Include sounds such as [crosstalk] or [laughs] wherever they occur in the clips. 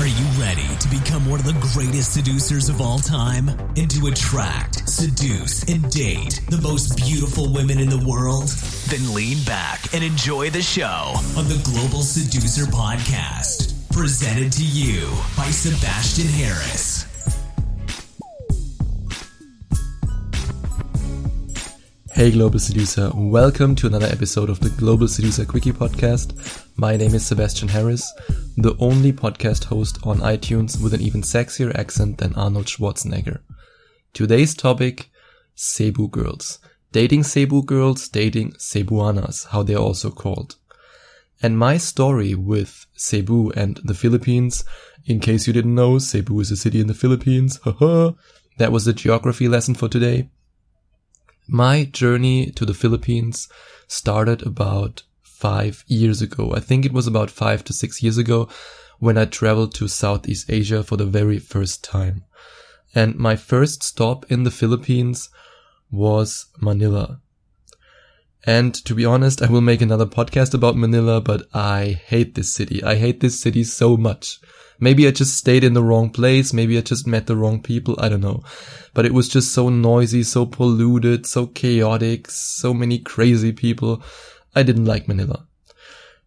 Are you ready to become one of the greatest seducers of all time? And to attract, seduce, and date the most beautiful women in the world? Then lean back and enjoy the show on the Global Seducer Podcast, presented to you by Sebastian Harris. Hey Global Seducer, welcome to another episode of the Global Seducer Quickie Podcast. My name is Sebastian Harris, the only podcast host on iTunes with an even sexier accent than Arnold Schwarzenegger. Today's topic, Cebu girls. Dating Cebu girls, dating Cebuanas, how they're also called. And my story with Cebu and the Philippines, in case you didn't know, Cebu is a city in the Philippines, [laughs] haha. that was the geography lesson for today. My journey to the Philippines started about five years ago. I think it was about five to six years ago when I traveled to Southeast Asia for the very first time. And my first stop in the Philippines was Manila. And to be honest, I will make another podcast about Manila, but I hate this city. I hate this city so much. Maybe I just stayed in the wrong place. Maybe I just met the wrong people. I don't know. But it was just so noisy, so polluted, so chaotic, so many crazy people. I didn't like Manila.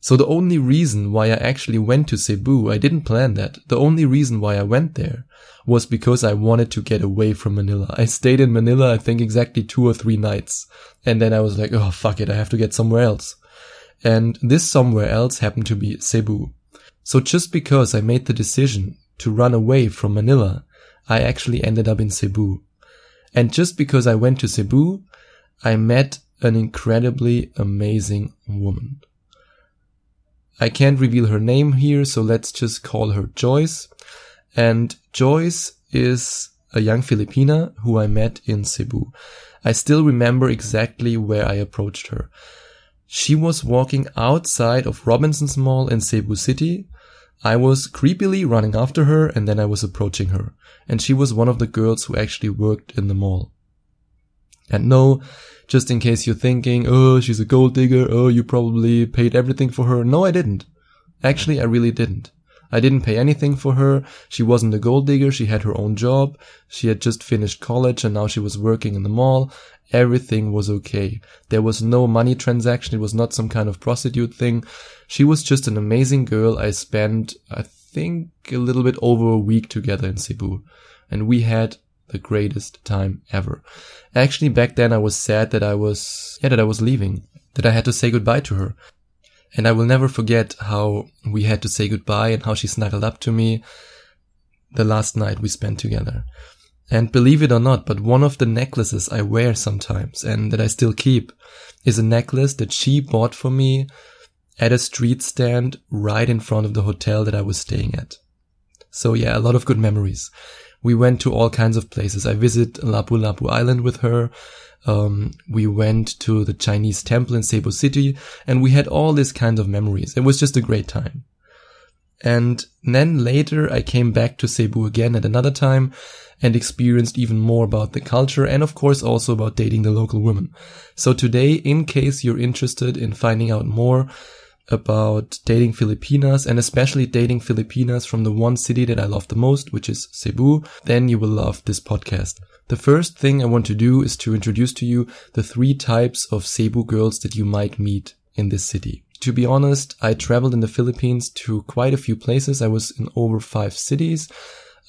So the only reason why I actually went to Cebu, I didn't plan that. The only reason why I went there was because I wanted to get away from Manila. I stayed in Manila, I think exactly two or three nights. And then I was like, oh, fuck it. I have to get somewhere else. And this somewhere else happened to be Cebu. So just because I made the decision to run away from Manila, I actually ended up in Cebu. And just because I went to Cebu, I met an incredibly amazing woman. I can't reveal her name here, so let's just call her Joyce. And Joyce is a young Filipina who I met in Cebu. I still remember exactly where I approached her. She was walking outside of Robinson's Mall in Cebu City. I was creepily running after her and then I was approaching her. And she was one of the girls who actually worked in the mall. And no, just in case you're thinking, oh, she's a gold digger, oh, you probably paid everything for her. No, I didn't. Actually, I really didn't. I didn't pay anything for her. She wasn't a gold digger. She had her own job. She had just finished college and now she was working in the mall. Everything was okay. There was no money transaction. It was not some kind of prostitute thing. She was just an amazing girl. I spent, I think, a little bit over a week together in Cebu and we had the greatest time ever. Actually, back then I was sad that I was, yeah, that I was leaving, that I had to say goodbye to her. And I will never forget how we had to say goodbye and how she snuggled up to me the last night we spent together. And believe it or not, but one of the necklaces I wear sometimes and that I still keep is a necklace that she bought for me at a street stand right in front of the hotel that I was staying at. So yeah, a lot of good memories. We went to all kinds of places. I visited Lapu Lapu Island with her. Um, we went to the Chinese temple in Cebu City and we had all these kinds of memories. It was just a great time. And then later I came back to Cebu again at another time and experienced even more about the culture and of course also about dating the local women. So today, in case you're interested in finding out more about dating Filipinas and especially dating Filipinas from the one city that I love the most, which is Cebu, then you will love this podcast. The first thing I want to do is to introduce to you the three types of Cebu girls that you might meet in this city. To be honest, I traveled in the Philippines to quite a few places. I was in over five cities.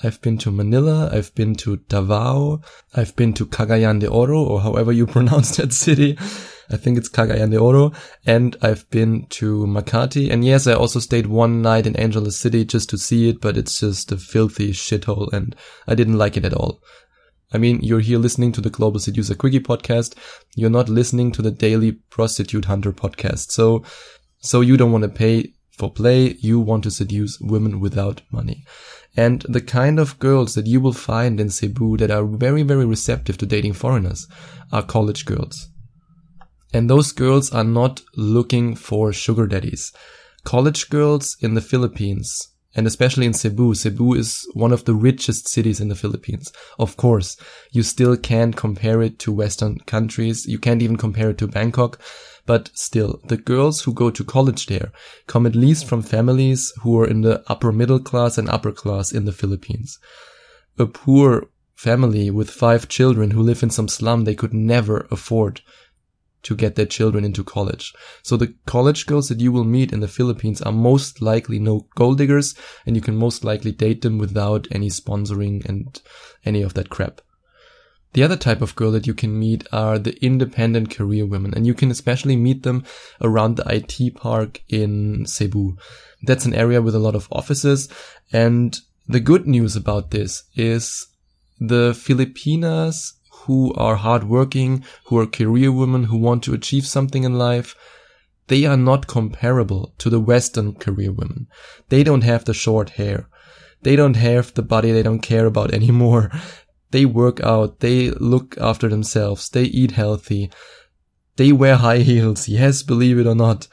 I've been to Manila, I've been to Davao, I've been to Cagayan de Oro, or however you [laughs] pronounce that city. I think it's Cagayan de Oro, and I've been to Makati, and yes, I also stayed one night in Angeles City just to see it, but it's just a filthy shithole, and I didn't like it at all. I mean, you're here listening to the Global Seducer Quickie podcast. You're not listening to the Daily Prostitute Hunter podcast. So, so you don't want to pay for play. You want to seduce women without money. And the kind of girls that you will find in Cebu that are very, very receptive to dating foreigners are college girls. And those girls are not looking for sugar daddies. College girls in the Philippines, and especially in Cebu, Cebu is one of the richest cities in the Philippines. Of course, you still can't compare it to Western countries. You can't even compare it to Bangkok. But still, the girls who go to college there come at least from families who are in the upper middle class and upper class in the Philippines. A poor family with five children who live in some slum they could never afford to get their children into college. So the college girls that you will meet in the Philippines are most likely no gold diggers and you can most likely date them without any sponsoring and any of that crap. The other type of girl that you can meet are the independent career women, and you can especially meet them around the IT park in Cebu. That's an area with a lot of offices, and the good news about this is the Filipinas who are hardworking, who are career women, who want to achieve something in life, they are not comparable to the Western career women. They don't have the short hair. They don't have the body they don't care about [laughs] anymore. They work out. They look after themselves. They eat healthy. They wear high [laughs] heels. Yes, believe it or not.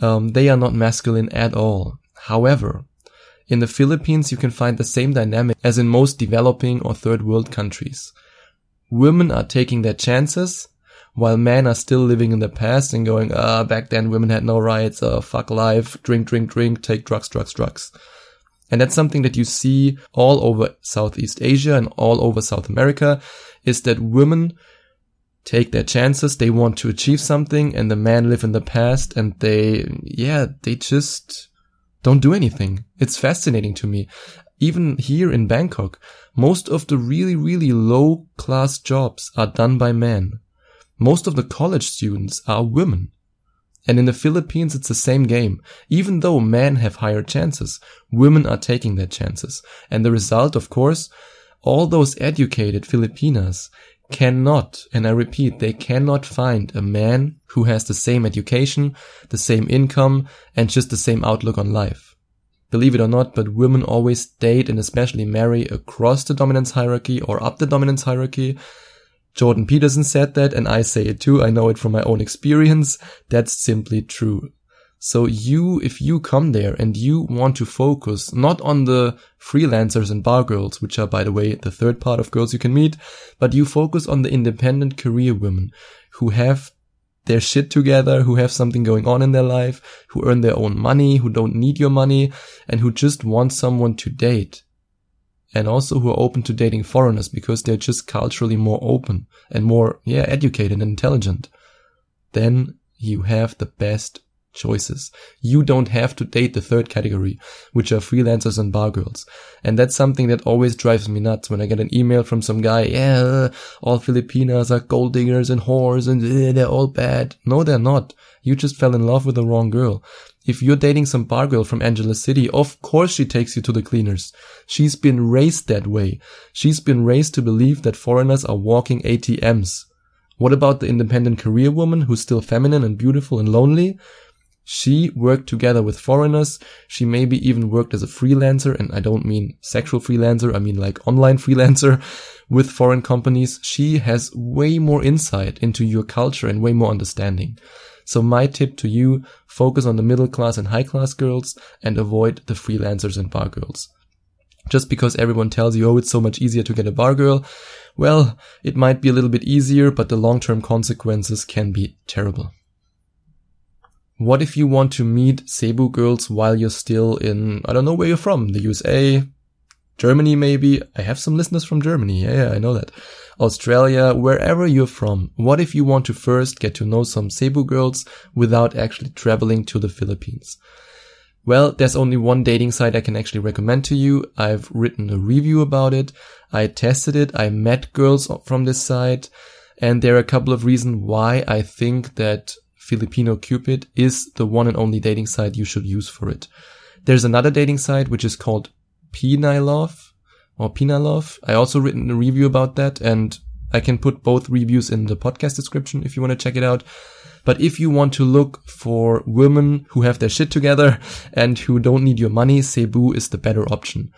Um, they are not masculine at all. However, in the Philippines, you can find the same dynamic as in most developing or third world countries. Women are taking their chances, while men are still living in the past and going, ah, back then women had no rights, uh, fuck life, drink, drink, drink, take drugs, drugs, drugs. And that's something that you see all over Southeast Asia and all over South America is that women take their chances. They want to achieve something and the men live in the past and they, yeah, they just don't do anything. It's fascinating to me. Even here in Bangkok, most of the really, really low class jobs are done by men. Most of the college students are women. And in the Philippines, it's the same game. Even though men have higher chances, women are taking their chances. And the result, of course, all those educated Filipinas cannot, and I repeat, they cannot find a man who has the same education, the same income, and just the same outlook on life. Believe it or not, but women always date and especially marry across the dominance hierarchy or up the dominance hierarchy. Jordan Peterson said that, and I say it too. I know it from my own experience. That's simply true. So you, if you come there and you want to focus not on the freelancers and bar girls, which are, by the way, the third part of girls you can meet, but you focus on the independent career women who have their shit together, who have something going on in their life, who earn their own money, who don't need your money, and who just want someone to date. And also who are open to dating foreigners because they're just culturally more open and more, yeah, educated and intelligent, then you have the best choices. You don't have to date the third category, which are freelancers and bar girls. And that's something that always drives me nuts when I get an email from some guy, yeah, all Filipinas are gold diggers and whores and uh, they're all bad. No, they're not. You just fell in love with the wrong girl. If you're dating some bar girl from Angeles City, of course she takes you to the cleaners. She's been raised that way. She's been raised to believe that foreigners are walking ATMs. What about the independent career woman who's still feminine and beautiful and lonely? She worked together with foreigners. She maybe even worked as a freelancer. And I don't mean sexual freelancer. I mean like online [laughs] freelancer with foreign companies. She has way more insight into your culture and way more understanding. So my tip to you, focus on the middle class and high class girls and avoid the freelancers and bar girls. Just because everyone tells you, oh, it's so much easier to get a bar girl. Well, it might be a little bit easier, but the long-term consequences can be terrible. What if you want to meet Cebu girls while you're still in, I don't know where you're from, the USA, Germany maybe? I have some listeners from Germany. Yeah, yeah, I know that. Australia, wherever you're from. What if you want to first get to know some Cebu girls without actually traveling to the Philippines? Well, there's only one dating site I can actually recommend to you. I've written a review about it. I tested it. I met girls from this site. And there are a couple of reasons why I think that Filipino Cupid is the one and only dating site you should use for it. There's another dating site which is called Pinylove or PinaLove. I also written a review about that and I can put both reviews in the podcast description if you want to check it out. But if you want to look for women who have their shit together [laughs] and who don't need your money, Cebu is the better option.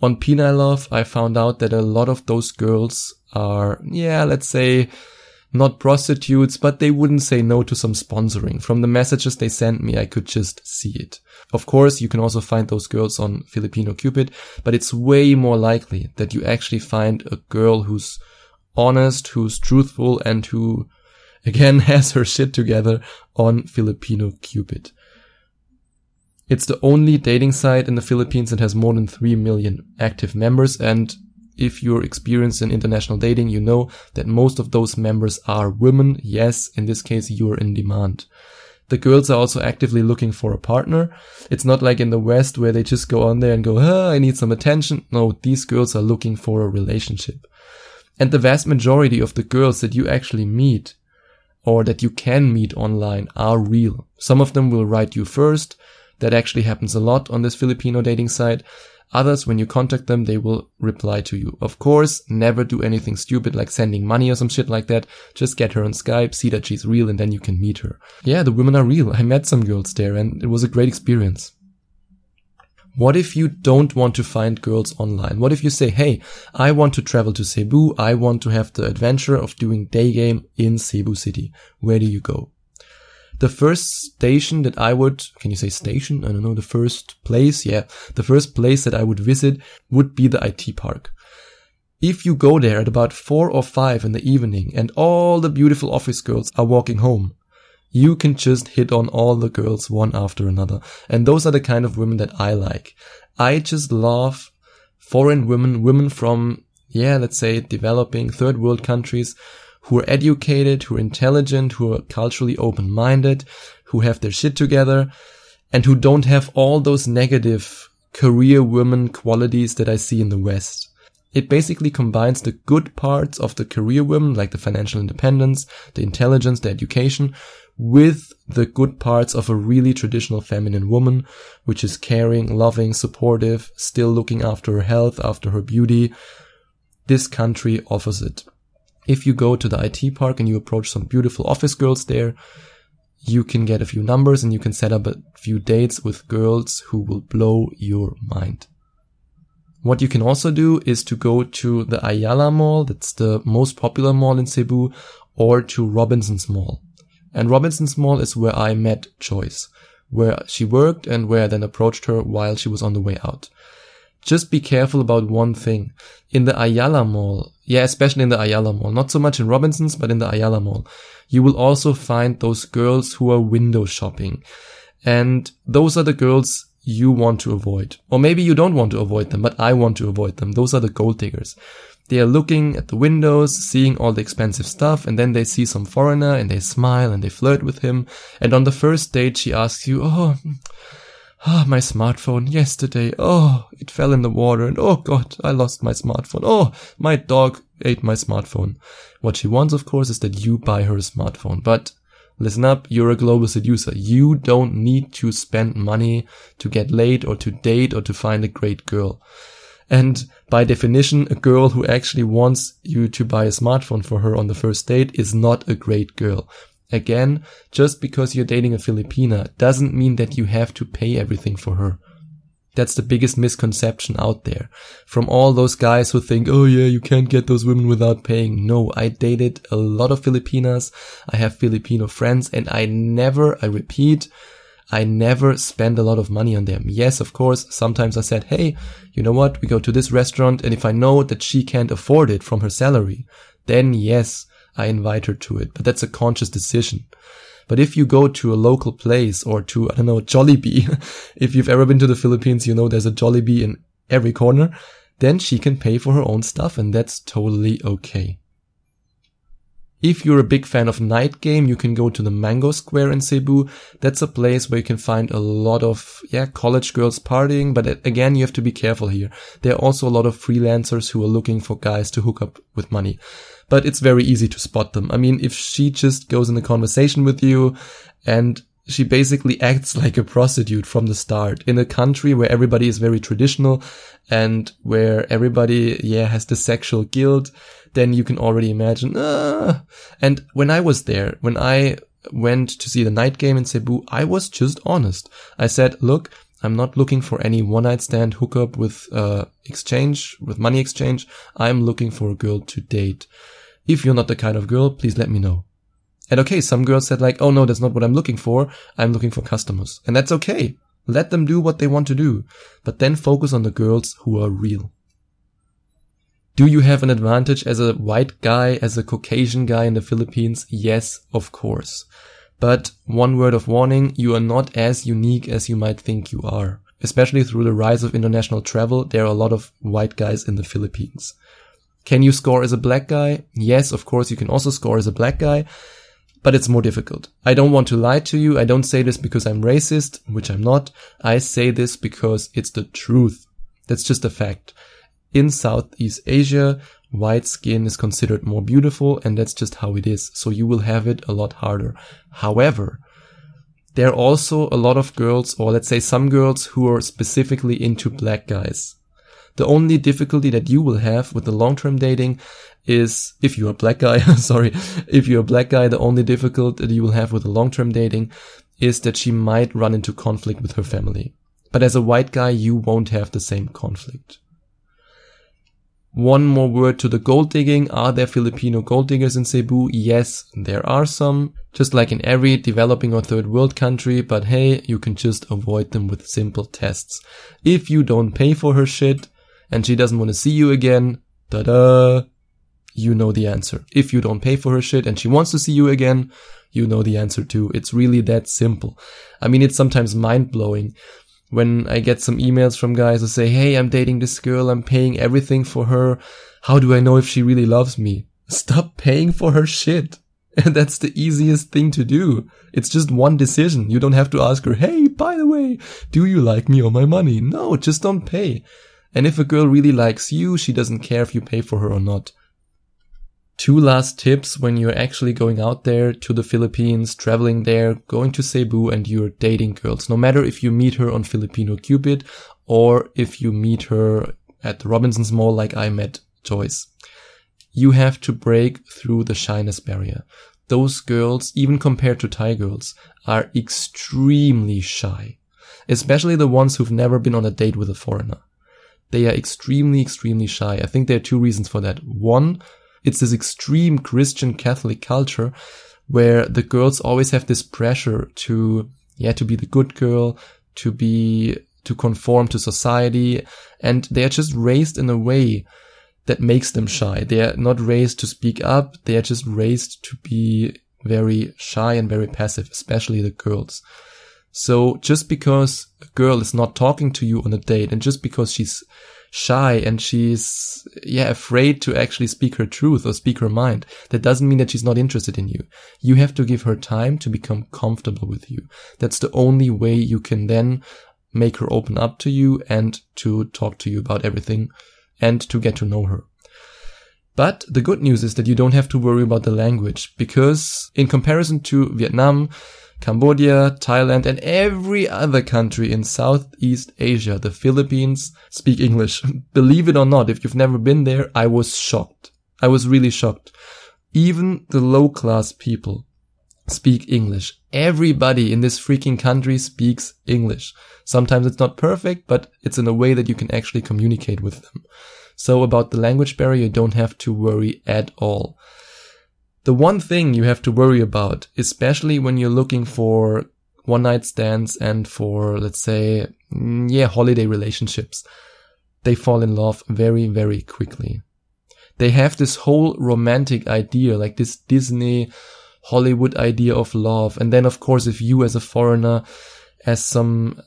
On Pinylove, I found out that a lot of those girls are, yeah, let's say not prostitutes, but they wouldn't say no to some sponsoring. From the messages they sent me, I could just see it. Of course, you can also find those girls on Filipino Cupid, but it's way more likely that you actually find a girl who's honest, who's truthful, and who again [laughs] has her shit together on Filipino Cupid. It's the only dating site in the Philippines that has more than 3 million active members. And if you're experienced in international dating, you know that most of those members are women. Yes, in this case, you're in demand. The girls are also actively looking for a partner. It's not like in the West where they just go on there and go, oh, I need some attention. No, these girls are looking for a relationship. And the vast majority of the girls that you actually meet or that you can meet online are real. Some of them will write you first. That actually happens a lot on this Filipino dating site. Others, when you contact them, they will reply to you. Of course, never do anything stupid like sending money or some shit like that. Just get her on Skype, see that she's real, and then you can meet her. Yeah, the women are real. I met some girls there and it was a great experience. What if you don't want to find girls online? What if you say, hey, I want to travel to Cebu. I want to have the adventure of doing day game in Cebu City. Where do you go? The first station that I would, can you say station? I don't know, the first place. Yeah. The first place that I would visit would be the IT park. If you go there at about four or five in the evening and all the beautiful office girls are walking home, you can just hit on all the girls one after another. And those are the kind of women that I like. I just love foreign women, women from, yeah, let's say developing third world countries who are educated, who are intelligent, who are culturally open-minded, who have their shit together, and who don't have all those negative career women qualities that I see in the West. It basically combines the good parts of the career women, like the financial independence, the intelligence, the education, with the good parts of a really traditional feminine woman, which is caring, loving, supportive, still looking after her health, after her beauty. This country offers it if you go to the IT park and you approach some beautiful office girls there, you can get a few numbers and you can set up a few dates with girls who will blow your mind. What you can also do is to go to the Ayala Mall, that's the most popular mall in Cebu, or to Robinson's Mall. And Robinson's Mall is where I met Joyce, where she worked and where I then approached her while she was on the way out. Just be careful about one thing. In the Ayala Mall, yeah, especially in the Ayala Mall, not so much in Robinson's, but in the Ayala Mall, you will also find those girls who are window shopping. And those are the girls you want to avoid. Or maybe you don't want to avoid them, but I want to avoid them. Those are the gold diggers. They are looking at the windows, seeing all the expensive stuff, and then they see some foreigner and they smile and they flirt with him. And on the first date, she asks you, Oh, Ah, my smartphone yesterday. Oh, it fell in the water and oh god, I lost my smartphone. Oh, my dog ate my smartphone. What she wants, of course, is that you buy her a smartphone. But listen up, you're a global seducer. You don't need to spend money to get laid or to date or to find a great girl. And by definition, a girl who actually wants you to buy a smartphone for her on the first date is not a great girl. Again, just because you're dating a Filipina doesn't mean that you have to pay everything for her. That's the biggest misconception out there. From all those guys who think, oh yeah, you can't get those women without paying. No, I dated a lot of Filipinas. I have Filipino friends and I never, I repeat, I never spend a lot of money on them. Yes, of course, sometimes I said, hey, you know what? We go to this restaurant and if I know that she can't afford it from her salary, then yes, I invite her to it. But that's a conscious decision. But if you go to a local place or to, I don't know, Jollibee, [laughs] if you've ever been to the Philippines, you know there's a Jollibee in every corner, then she can pay for her own stuff and that's totally okay. If you're a big fan of night game, you can go to the Mango Square in Cebu. That's a place where you can find a lot of, yeah, college girls partying. But again, you have to be careful here. There are also a lot of freelancers who are looking for guys to hook up with money but it's very easy to spot them. I mean, if she just goes in a conversation with you and she basically [laughs] acts like a prostitute from the start in a country where everybody is very traditional and where everybody, yeah, has the sexual guilt, then you can already imagine, ah. And when I was there, when I went to see the night game in Cebu, I was just honest. I said, look, I'm not looking for any one night stand hookup with uh, exchange, with money exchange. I'm looking for a girl to date. If you're not the kind of girl, please let me know. And okay, some girls said like, oh no, that's not what I'm looking for. I'm looking for customers. And that's okay. Let them do what they want to do. But then focus on the girls who are real. Do you have an advantage as a white guy, as a Caucasian guy in the Philippines? Yes, of course. But one word of warning, you are not as unique as you might think you are. Especially through the rise of international travel, there are a lot of white guys in the Philippines. Can you score as a black guy? Yes, of course you can also score as a black guy, but it's more difficult. I don't want to lie to you. I don't say this because I'm racist, which I'm not. I say this because it's the truth. That's just a fact. In Southeast Asia, white skin is considered more beautiful and that's just how it is. So you will have it a lot harder. However, there are also a lot of girls, or let's say some girls who are specifically into black guys. The only difficulty that you will have with the long-term dating is if you're a black guy, [laughs] sorry, if you're a black guy, the only difficulty that you will have with the long-term dating is that she might run into conflict with her family. But as a white guy, you won't have the same conflict. One more word to the gold digging. Are there Filipino gold diggers in Cebu? Yes, there are some. Just like in every developing or third world country, but hey, you can just avoid them with simple tests. If you don't pay for her shit and she doesn't want to see you again, da-da, you know the answer. If you don't pay for her shit and she wants to see you again, you know the answer too. It's really that simple. I mean, it's sometimes mind blowing when I get some emails from guys who say, Hey, I'm dating this girl. I'm paying everything for her. How do I know if she really loves me? Stop paying for her shit. [laughs] And that's the easiest thing to do. It's just one decision. You don't have to ask her, Hey, by the way, do you like me or my money? No, just don't pay. And if a girl really likes you, she doesn't care if you pay for her or not. Two last tips when you're actually going out there to the Philippines, traveling there, going to Cebu and you're dating girls. No matter if you meet her on Filipino Cupid or if you meet her at the Robinson's Mall like I met Joyce. You have to break through the shyness barrier. Those girls, even compared to Thai girls, are extremely shy. Especially the ones who've never been on a date with a foreigner. They are extremely, extremely shy. I think there are two reasons for that. One, it's this extreme Christian Catholic culture where the girls always have this pressure to, yeah, to be the good girl, to be, to conform to society. And they are just raised in a way that makes them shy. They are not raised to speak up. They are just raised to be very shy and very passive, especially the girls. So just because a girl is not talking to you on a date and just because she's shy and she's, yeah, afraid to actually speak her truth or speak her mind. That doesn't mean that she's not interested in you. You have to give her time to become comfortable with you. That's the only way you can then make her open up to you and to talk to you about everything and to get to know her. But the good news is that you don't have to worry about the language because in comparison to Vietnam, Cambodia, Thailand, and every other country in Southeast Asia, the Philippines speak English. [laughs] Believe it or not, if you've never been there, I was shocked. I was really shocked. Even the low class people speak English. Everybody in this freaking country speaks English. Sometimes it's not perfect, but it's in a way that you can actually communicate with them. So about the language barrier, you don't have to worry at all. The one thing you have to worry about, especially when you're looking for one night stands and for, let's say, mm, yeah, holiday relationships, they fall in love very, very quickly. They have this whole romantic idea, like this Disney Hollywood idea of love. And then, of course, if you as a foreigner, as some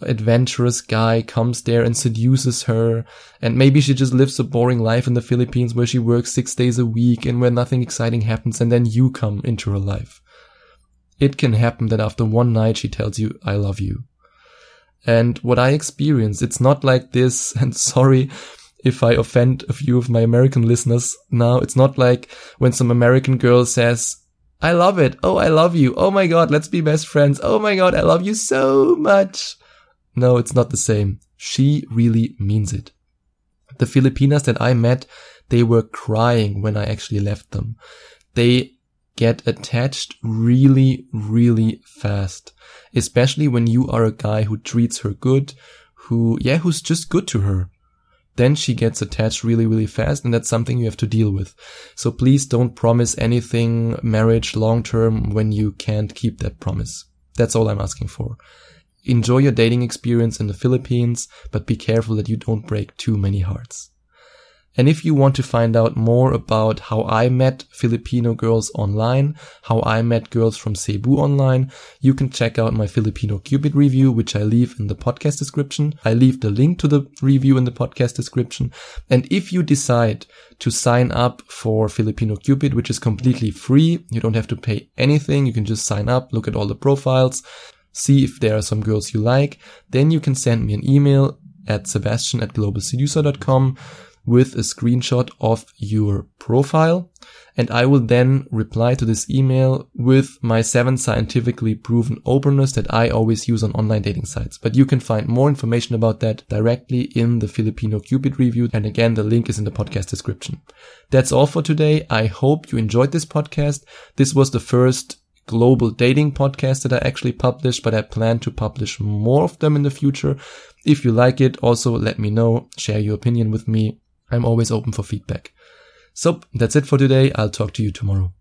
adventurous guy comes there and seduces her. And maybe she just lives a boring life in the Philippines where she works six days a week and where nothing exciting happens. And then you come into her life. It can happen that after one night she tells you, I love you. And what I experienced, it's not like this. [laughs] And sorry if I offend a few of my American listeners now. It's not like when some American girl says, I love it. Oh, I love you. Oh my God, let's be best friends. Oh my God, I love you so much. No, it's not the same. She really means it. The Filipinas that I met, they were crying when I actually left them. They get attached really, really fast. Especially when you are a guy who treats her good, who, yeah, who's just good to her. Then she gets attached really, really fast and that's something you have to deal with. So please don't promise anything marriage long term when you can't keep that promise. That's all I'm asking for. Enjoy your dating experience in the Philippines, but be careful that you don't break too many hearts. And if you want to find out more about how I met Filipino girls online, how I met girls from Cebu online, you can check out my Filipino Cupid review, which I leave in the podcast description. I leave the link to the review in the podcast description. And if you decide to sign up for Filipino Cupid, which is completely free, you don't have to pay anything. You can just sign up, look at all the profiles, see if there are some girls you like. Then you can send me an email at sebastian at globalseducer.com with a screenshot of your profile. And I will then reply to this email with my seven scientifically proven openers that I always use on online dating sites. But you can find more information about that directly in the Filipino Cupid review. And again, the link is in the podcast description. That's all for today. I hope you enjoyed this podcast. This was the first global dating podcast that I actually published, but I plan to publish more of them in the future. If you like it, also let me know, share your opinion with me. I'm always open for feedback. So that's it for today. I'll talk to you tomorrow.